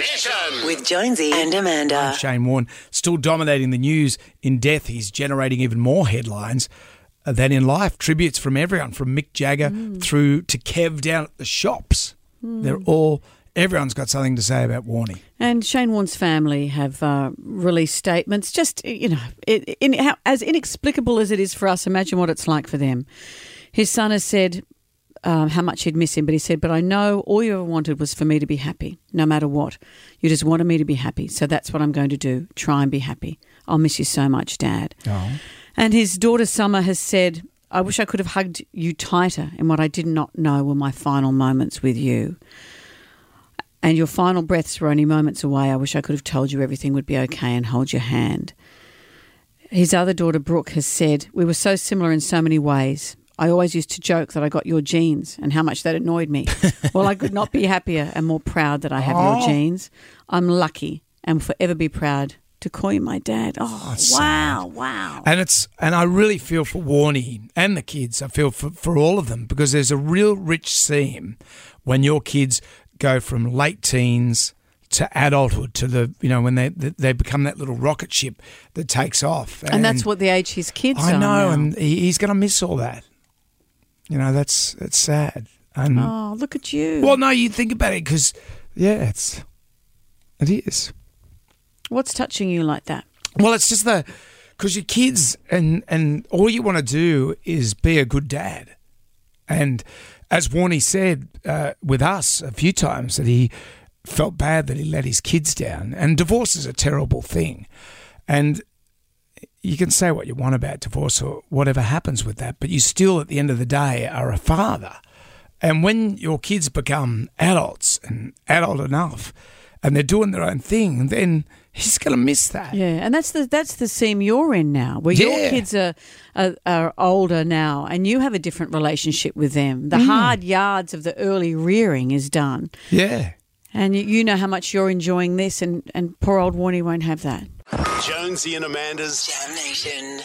Mission. With Jonesy and Amanda. Shane Warne still dominating the news. In death, he's generating even more headlines than in life. Tributes from everyone, from Mick Jagger through to Kev down at the shops. They're all, everyone's got something to say about Warney. And Shane Warne's family have uh, released statements. Just you know, it, in, how, as inexplicable as it is for us, imagine what it's like for them. His son has said um, how much he'd miss him, but he said, "But I know all you ever wanted was for me to be happy, no matter what. You just wanted me to be happy, so that's what I'm going to do. Try and be happy. I'll miss you so much, Dad." And his daughter Summer has said, "I wish I could have hugged you tighter, in what I did not know were my final moments with you." and your final breaths were only moments away. I wish I could have told you everything would be okay and hold your hand. His other daughter, Brooke, has said, We were so similar in so many ways. I always used to joke that I got your genes and how much that annoyed me. well, I could not be happier and more proud that I have your oh. genes. I'm lucky and will forever be proud to call you my dad. Oh, oh wow, wow. And it's and I really feel for Warney and the kids. I feel for, for all of them because there's a real rich seam when your kids go from late teens to adulthood to the you know when they they become that little rocket ship that takes off. And, that's what the age his kids I know, now. and he's going to miss all that. You know, that's that's sad. And Oh, look at you. well, no, you think about it because yeah, it's it is. What's touching you like that? Well, it's just the because your kids and and all you want to do is be a good dad. And as Warnie said uh, with us a few times that he felt bad that he let his kids down. And divorce is a terrible thing. And you can say what you want about divorce or whatever happens with that, but you still, at the end of the day, are a father. And when your kids become adults and adult enough, and they're doing their own thing, then he's going to miss that. Yeah, and that's the that's the seam you're in now, where your kids are, are are older now, and you have a different relationship with them. Mm. The hard yards of the early rearing is done, Yeah. and you, you know how much you're enjoying this, and and poor old Warney won't have that. Jonesy and Amanda's Jam Nation.